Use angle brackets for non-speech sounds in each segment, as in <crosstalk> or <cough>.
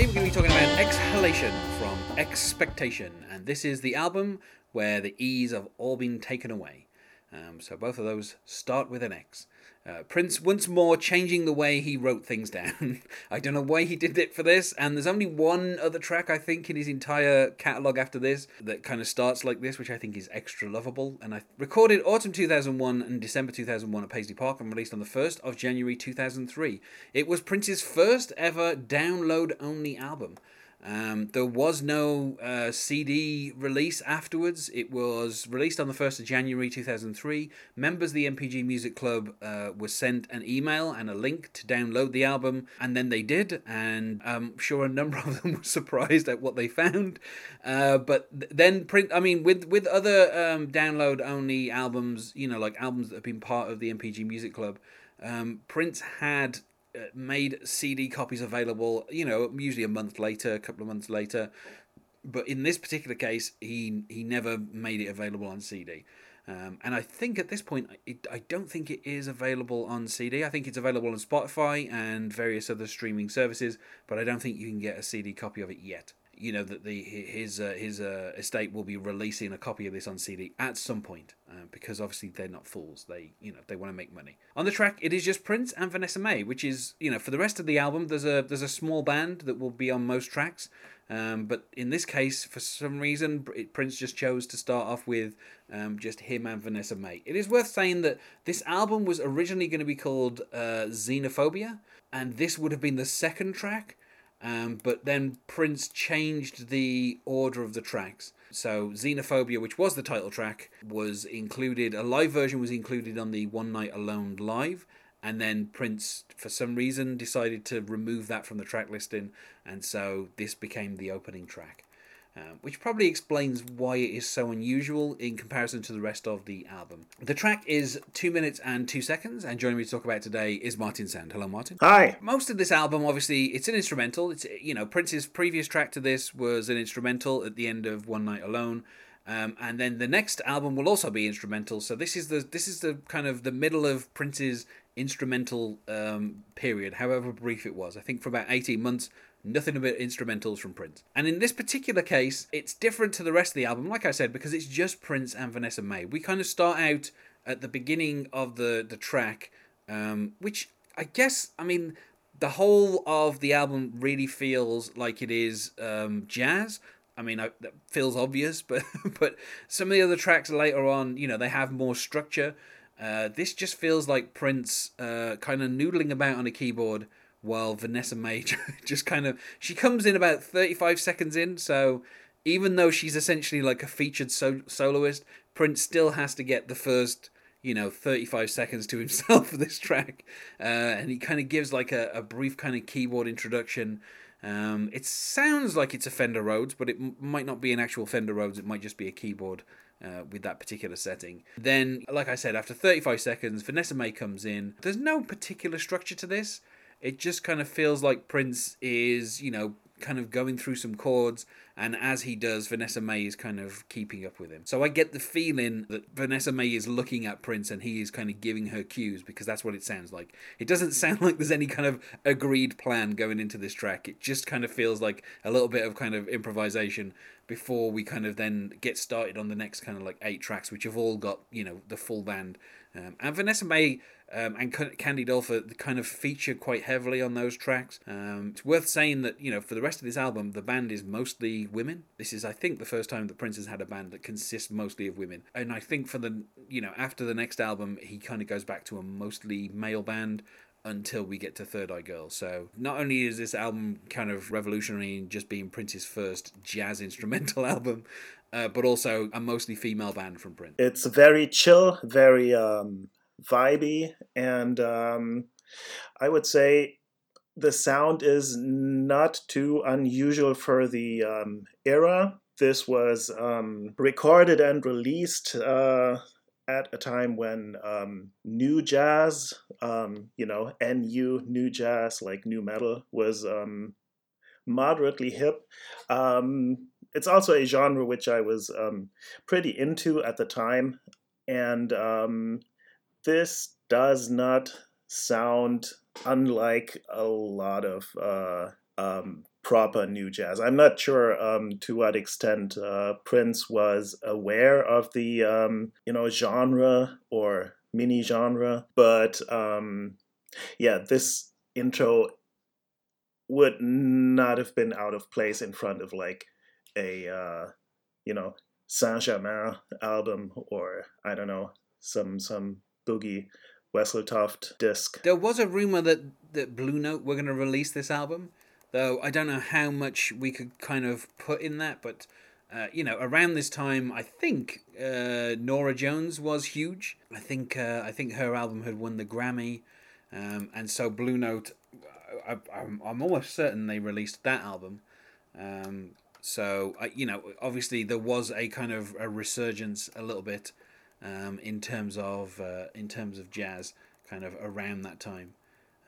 Today we're going to be talking about Xhalation from Xpectation, and this is the album where the E's have all been taken away. Um, so both of those start with an X. Uh, Prince once more changing the way he wrote things down. <laughs> I don't know why he did it for this, and there's only one other track I think in his entire catalogue after this that kind of starts like this, which I think is extra lovable. And I recorded autumn 2001 and December 2001 at Paisley Park and released on the 1st of January 2003. It was Prince's first ever download only album. Um, there was no uh, CD release afterwards. It was released on the 1st of January 2003. Members of the NPG Music Club uh, were sent an email and a link to download the album, and then they did. And I'm sure a number of them <laughs> were surprised at what they found. Uh, but then, print. I mean, with with other um, download only albums, you know, like albums that have been part of the NPG Music Club, um, Prince had made CD copies available, you know, usually a month later, a couple of months later. But in this particular case, he he never made it available on CD. Um, and I think at this point, it, I don't think it is available on CD. I think it's available on Spotify and various other streaming services, but I don't think you can get a CD copy of it yet you know that the his uh, his uh, estate will be releasing a copy of this on CD at some point uh, because obviously they're not fools. They you know they want to make money. On the track, it is just Prince and Vanessa Mae, which is you know for the rest of the album there's a there's a small band that will be on most tracks. Um, but in this case, for some reason, Prince just chose to start off with um, just him and Vanessa Mae. It is worth saying that this album was originally going to be called uh, Xenophobia, and this would have been the second track. Um, but then Prince changed the order of the tracks. So Xenophobia, which was the title track, was included. A live version was included on the One Night Alone live, and then Prince, for some reason, decided to remove that from the track listing, and so this became the opening track. Um, which probably explains why it is so unusual in comparison to the rest of the album. The track is 2 minutes and 2 seconds, and joining me to talk about today is Martin Sand. Hello, Martin. Hi. Most of this album, obviously, it's an instrumental. It's, you know, Prince's previous track to this was an instrumental at the end of One Night Alone. Um, and then the next album will also be instrumental. So this is the this is the kind of the middle of Prince's instrumental um, period, however brief it was. I think for about eighteen months, nothing but instrumentals from Prince. And in this particular case, it's different to the rest of the album, like I said, because it's just Prince and Vanessa Mae. We kind of start out at the beginning of the, the track, um, which I guess, I mean, the whole of the album really feels like it is um, jazz. I mean, I, that feels obvious, <laughs> but but some of the other tracks later on, you know, they have more structure. Uh, this just feels like Prince uh, kind of noodling about on a keyboard while Vanessa Mae <laughs> just kind of she comes in about 35 seconds in so even though she's essentially like a featured so- soloist Prince still has to get the first you know 35 seconds to <laughs> himself for this track uh, and he kind of gives like a, a brief kind of keyboard introduction um, it sounds like it's a Fender Rhodes but it m- might not be an actual Fender Rhodes it might just be a keyboard uh, with that particular setting. Then, like I said, after 35 seconds, Vanessa Mae comes in. There's no particular structure to this. It just kind of feels like Prince is, you know, kind of going through some chords, and as he does, Vanessa Mae is kind of keeping up with him. So I get the feeling that Vanessa Mae is looking at Prince and he is kind of giving her cues because that's what it sounds like. It doesn't <laughs> sound like there's any kind of agreed plan going into this track. It just kind of feels like a little bit of kind of improvisation before we kind of then get started on the next kind of like eight tracks, which have all got, you know, the full band. Um, and Vanessa Mae um, and Candy Dulfer kind of feature quite heavily on those tracks. Um, it's worth saying that you know for the rest of this album, the band is mostly women. This is, I think, the first time that Prince has had a band that consists mostly of women. And I think for the you know after the next album, he kind of goes back to a mostly male band until we get to Third Eye Girl. So not only is this album kind of revolutionary in just being Prince's first jazz <laughs> instrumental album, uh, but also a mostly female band from Prince. It's very chill, very um, vibey, and um, I would say the sound is not too unusual for the um, era. This was um, recorded and released uh, at a time when um, new jazz, um, you know, NU, new jazz, like new metal, was um, moderately hip. Um, it's also a genre which I was pretty into at the time. And this does not sound unlike a lot of uh, um, proper new jazz. I'm not sure um, to what extent uh, Prince was aware of the um, you know genre or mini genre, but um, yeah, this intro would not have been out of place in front of like a uh, you know Saint Germain album or I don't know some some Bugge Wesseltoft disc. There was a rumor that that Blue Note were going to release this album, though I don't know how much we could kind of put in that. But uh, you know, around this time, I think uh, Norah Jones was huge. I think uh, I think her album had won the Grammy, um, and so Blue Note. I, I'm, I'm almost certain they released that album. Um, so you know, obviously there was a kind of a resurgence a little bit um, in terms of uh, in terms of jazz, kind of around that time.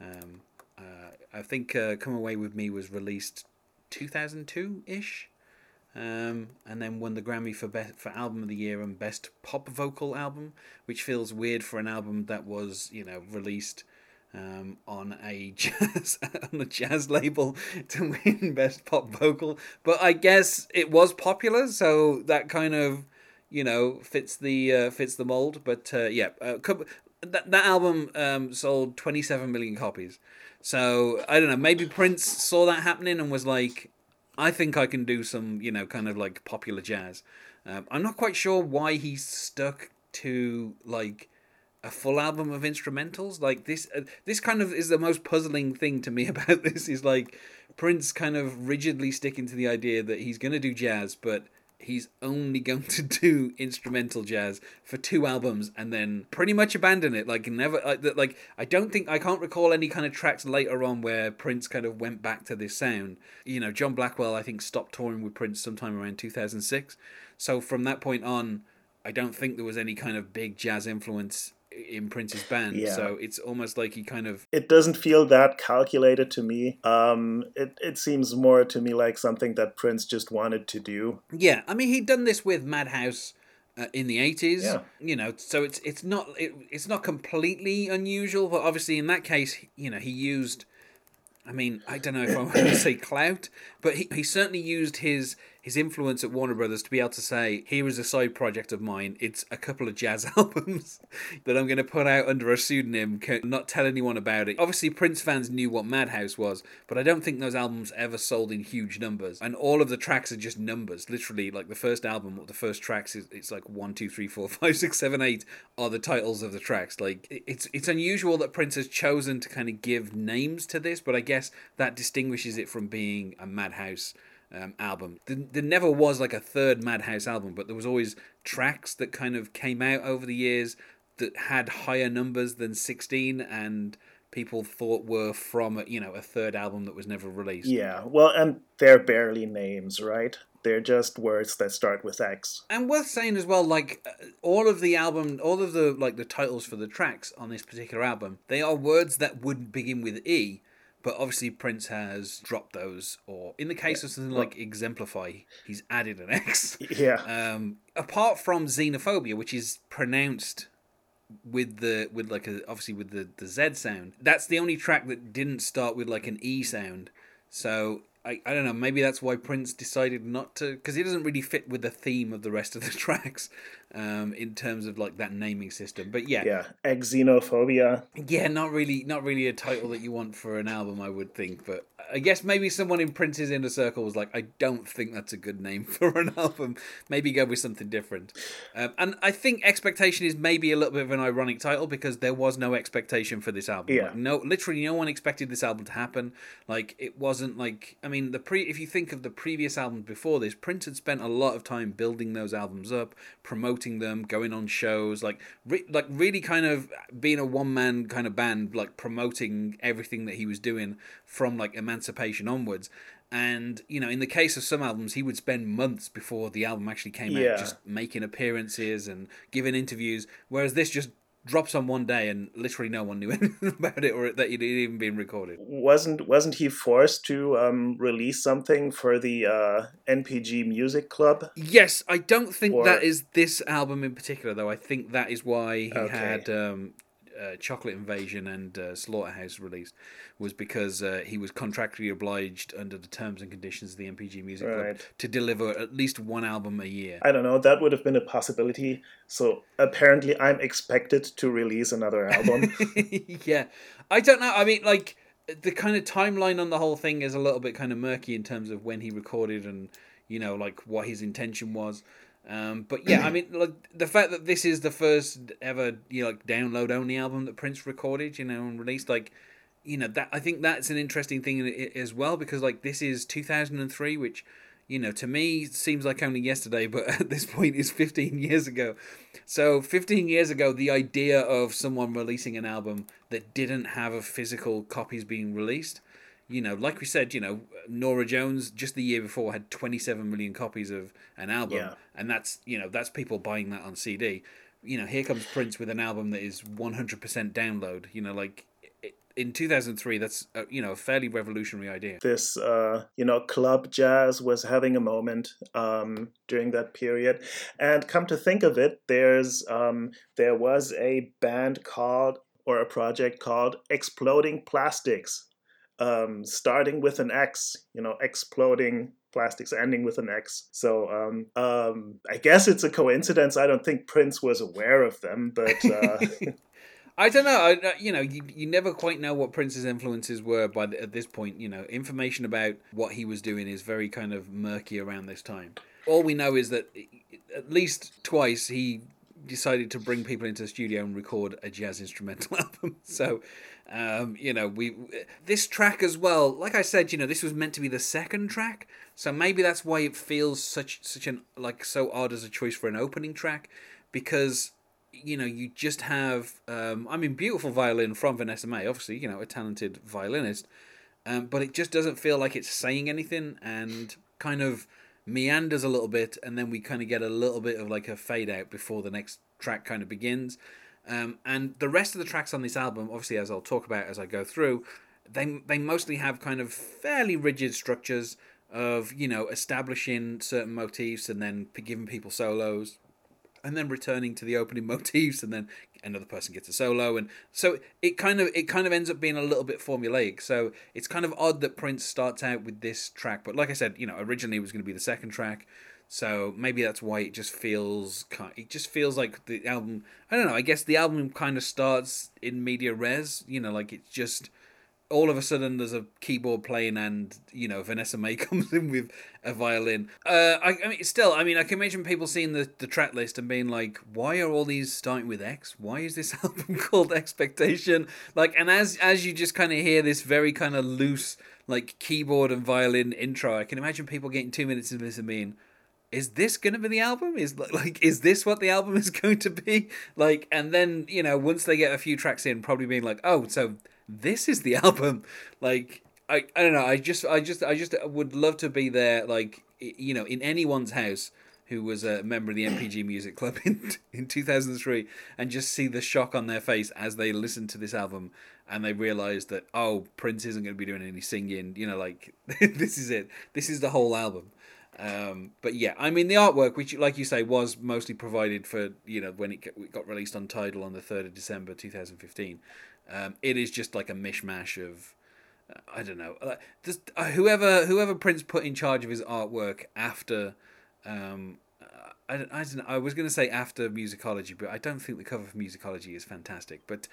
Um, uh, I think uh, "Come Away with Me" was released two thousand two ish, um, and then won the Grammy for best for album of the year and best pop vocal album, which feels weird for an album that was you know released. Um, on a <laughs> jazz on a jazz label <laughs> to win best pop vocal, but I guess it was popular, so that kind of you know fits the uh, fits the mold. But uh, yeah, uh, that that album um, sold 27 million copies. So I don't know. Maybe Prince saw that happening and was like, "I think I can do some, you know, kind of like popular jazz." Um, I'm not quite sure why he stuck to like a full album of instrumentals. Like this, uh, this kind of is the most puzzling thing to me <laughs> about this. Is like Prince kind of rigidly sticking to the idea that he's going to do jazz, but he's only <laughs> going to do instrumental jazz for two albums and then pretty much abandon it like never like, i don't think i can't recall any kind of tracks later on where prince kind of went back to this sound. You know john blackwell i think stopped touring with prince sometime around 2006 so from that point on i don't think there was any kind of big jazz influence in Prince's band. Yeah. So it's almost like he kind of It doesn't feel that calculated to me. Um it it seems more to me like something that Prince just wanted to do. Yeah, I mean he'd done this with Madhouse uh, in the 80s yeah. you know so it's it's not it, it's not completely unusual but obviously in that case you know he used I mean, I don't know if I want to <laughs> say clout, but he, he certainly used his his influence at Warner Brothers to be able to say, here is a side project of mine. It's a couple of jazz <laughs> albums that I'm going to put out under a pseudonym, not tell anyone about it. Obviously, Prince fans knew what Madhouse was, but I don't think those albums ever sold in huge numbers. And all of the tracks are just numbers. Literally, like the first album, the first tracks is it's like one, two, three, four, <laughs> five, six, seven, eight are the titles of the tracks. Like it's it's unusual that Prince has chosen to kind of give names to this, but I guess that distinguishes it from being a Madhouse um, album. There, there never was like a third Madhouse album, but there was always tracks that kind of came out over the years that had higher numbers than 16 and people thought were from you know a third album that was never released. Yeah, well, and they're barely names, right? They're just words that start with X. And worth saying as well, like uh, all of the album, all of the like the titles for the tracks on this particular album, they are words that would begin with E, but obviously, Prince has dropped those, or in the case of something like Xemplify, he's added an X. <laughs> Yeah. Um, apart from Xenophobia, which is pronounced with the with like a obviously with the the Z sound. That's the only track that didn't start with like an E sound. So I, I don't know, maybe that's why Prince decided not to, because it doesn't really fit with the theme of the rest of the <laughs> tracks um, in terms of like that naming system. But yeah, yeah, xenophobia. Yeah, not really, not really a title that you want for an album, I would think. But I guess maybe someone in Prince's inner circle was like, I don't think that's a good name <laughs> for an album. Maybe go with something different. Um, and I think expectation is maybe a little bit of an ironic title because there was no expectation for this album. Yeah. Like, no, literally, no one expected this album to happen. Like it wasn't like I mean the pre. If you think of the previous albums before this, Prince had spent a lot of time building those albums up, promoting them, going on shows, like re- like really kind of being a one man kind of band, like promoting everything that he was doing from like Emancipation onwards. And you know, in the case of some albums, he would spend months before the album actually came yeah. out, just making appearances and giving interviews. Whereas this just drops on one day and literally no one knew anything <laughs> about it or that it had even been recorded. Wasn't wasn't he forced to um, release something for the uh, NPG Music Club? Yes, I don't think or... that is this album in particular though. I think that is why he okay. had um, uh, Chocolate Invasion and uh, Slaughterhouse released was because uh, he was contractually obliged under the terms and conditions of the NPG Music Club to deliver at least one album a year. I don't know. That would have been a possibility. So apparently, I'm expected to release another album. <laughs> yeah, I don't know. I mean, like the kind of timeline on the whole thing is a little bit kind of murky in terms of when he recorded and you know like what his intention was. Um, but yeah, I mean, like the fact that this is the first ever you know like download only album that Prince recorded, you know, and released, like you know that I think that's an interesting thing as well because like this is 2003, which you know to me seems like only yesterday, but <laughs> at this point is 15 years ago. So 15 years ago, the idea of someone releasing an album that didn't have a physical copies being released, you know, like we said, you know, Norah Jones just the year before had 27 million copies of an album, Yeah. and that's you know that's people buying that on CD. You know, here comes Prince with an album that is 100% download. You know, like in 2003, that's a, you know a fairly revolutionary idea. this uh, you know club jazz was having a moment um, during that period and come to think of it there's um, there was a band called or a project called Exploding Plastix um, starting with an x you know Exploding Plastix ending with an x so um, um, i guess it's a coincidence i don't think prince was aware of them but uh, <laughs> I don't know. I, you know, you, you never quite know what Prince's influences were by the, at this point. You know, information about what he was doing is very kind of murky around this time. All we know is that at least twice he decided to bring people into the studio and record a jazz instrumental <laughs> album. So, um, you know, we this track as well. Like I said, you know, this was meant to be the second track, so maybe that's why it feels such such an like so odd as a choice for an opening track, because you know, you just have, um, I mean, beautiful violin from Vanessa Mae, obviously, you know, a talented violinist, um, but it just doesn't feel like it's saying anything and kind of meanders a little bit, and then we kind of get a little bit of like a fade out before the next track kind of begins. Um, and the rest of the tracks on this album, obviously, as I'll talk about as I go through, they they mostly have kind of fairly rigid structures of you know establishing certain motifs and then giving people solos and then returning to the opening <laughs> motifs and then another person gets a solo. And so it kind of it kind of ends up being a little bit formulaic. So it's kind of odd that prince starts out with this track but like i said you know originally it was going to be the second track so maybe that's why it just feels ki- it just feels like the album i don't know i guess the album kind of starts in media res you know like it's just all of a sudden there's a keyboard playing and you know Vanessa Mae <laughs> comes in with a violin. Uh, I, I mean, still, I mean, I can imagine people seeing the, the track list and being like, "Why are all these starting with X? Why is this <laughs> album called Xpectation?" Like, and as as you just kind of hear this very kind of loose like keyboard and violin intro, I can imagine people getting two minutes into this and being, is this going to be the album? Is <laughs> like is this what the album is <laughs> going to be? Like and then you know once they get a few tracks in probably being like oh so this is the <laughs> album. Like i i don't know i just i just i just would love to be there like you know in anyone's house who was a member of the MPG <clears throat> Music Club in in 2003 and just see the shock on their face as they listen to this album and they realize that oh Prince isn't going to be doing any singing you know like this is it. This is the whole album um, but yeah, I mean the artwork, which like you say, was mostly provided for you know when it got- released on Tidal on the third of December two thousand fifteen. Um, it is just like a mishmash of uh, I don't know, uh, just uh, whoever whoever Prince put in charge of his artwork after. Um, I, I, don't I was going to say after musicology, but I don't think the cover for musicology is fantastic. But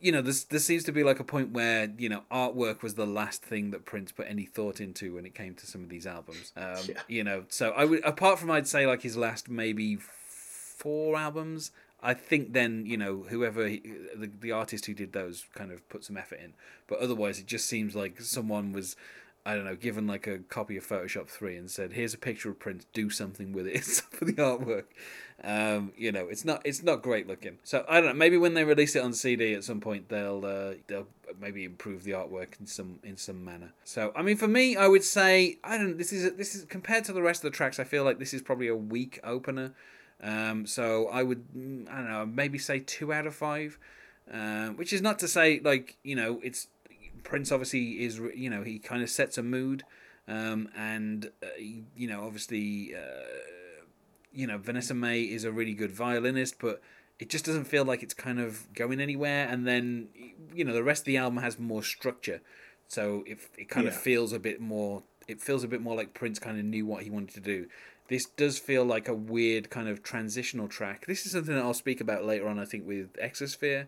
you know, this there seems to be like a point where you know artwork was the last thing that Prince put any thought into when it came to some of these albums. Um, <laughs> Yeah. You know, so I would apart from I'd say like his last maybe four albums. I think then you know whoever he, the the artist who did those kind of put some effort in, but otherwise it just seems like someone was. I don't know, given like a copy of Photoshop three and said, "Here's a picture of Prince. Do something with it <laughs> for the artwork." Um, you know, it's not it's not great looking. So I don't know. Maybe when they release it on CD at some point, they'll uh, they'll maybe improve the artwork in some in some manner. So I mean, for me, I would say I don't. This is this is compared to the rest of the tracks. I feel like this is probably a weak opener. Um, so I would mm, I don't know maybe say two out of five, um, which is not to say like you know it's Prince obviously is you know he kind of sets a mood, um, and uh, you know obviously uh, you know Vanessa Mae is a really good violinist, but it just doesn't feel like it's kind of going anywhere. And then you know the rest of the album has more structure, so it it kind of feels a bit more. It feels a bit more like Prince kind of knew what he wanted to do. This does feel like a weird kind of transitional track. This is something that I'll speak about later on. I think with Xosphere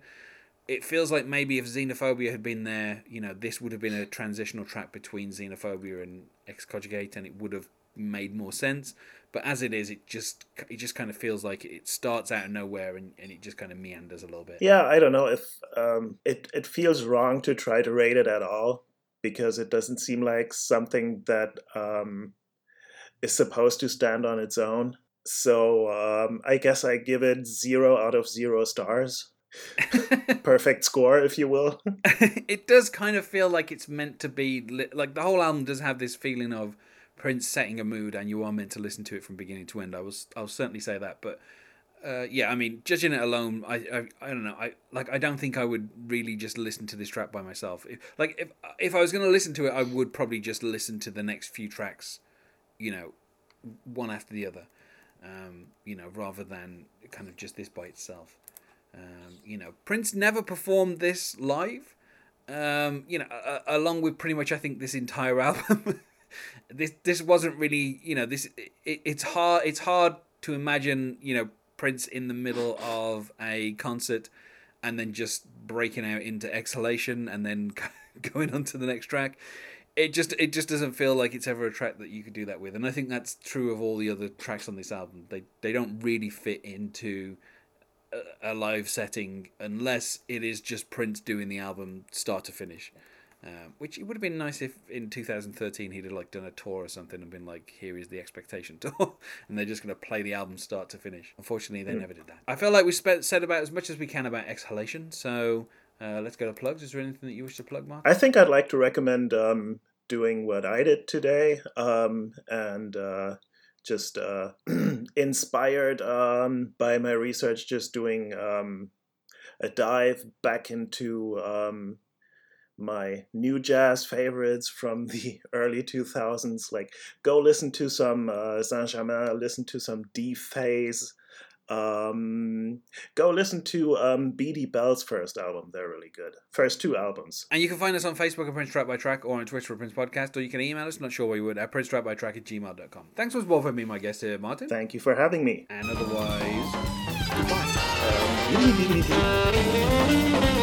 it feels like maybe if Xenophobia had been there, you know, this would have been a transitional track between Xenophobia and Xcogitate, and it would have made more sense. But as it is, it just it just kind of feels like it starts out of nowhere and, and it just kind of meanders a little bit. Yeah, I don't know if um, it it feels wrong to try to rate it at all because it doesn't seem like something that um, is supposed to stand on its own. So um, I guess I give it zero out of zero stars. Perfect score, if you will. <laughs> it does kind of feel like it's meant to be li- like the whole album does have this feeling of Prince setting a mood, and you are meant to listen to it from beginning to end. I was I'll certainly say that, but uh, yeah, I mean, judging it alone, I, I I don't know. I like I don't think I would really just listen to this track by myself. If, like if if I was going to listen to it, I would probably just listen to the next few tracks, you know, one after the other, um, you know, rather than kind of just this by itself. Um, you know, Prince never performed this live. Um, you know, uh, along with pretty much I think this entire <laughs> album. this this wasn't really you know this it, it's hard it's hard to imagine you know Prince in the middle of a concert and then just breaking out into exhalation and then <laughs> going on to the next track it just it just doesn't feel like it's ever a track that you could do that with and i think that's true of all the other tracks on this album they they don't really fit into a, live setting unless it is just prince doing the album start to finish um, which it would have been nice if in 2013 he'd have like done a tour or something and been like, "Here is the expectation <laughs> tour," and they're just going to play the album start to finish. Unfortunately, they never did that. I feel like we spe- said about as much as we can about Xhalation, so uh, let's go to plugs. Is there anything that you wish to plug, Mark? I think I'd like to recommend um, doing what I did today um, and uh, just uh, <clears throat> inspired um, by my research, just doing um, a dive back into um, my new jazz favorites from the <laughs> early 2000s. Like, go listen to some uh, Saint Germain, listen to some De-Phazz. Um, go listen to um, BD Bell's first album. They're really good. First two albums. And you can find us on Facebook at Prince Track by Track or on Twitter at Prince Podcast, or you can email us, not sure where you would, at Prince Track by Track at gmail.com. Thanks once more for being my guest here, Martin. Thank you for having me. and otherwise, goodbye. Um, <laughs>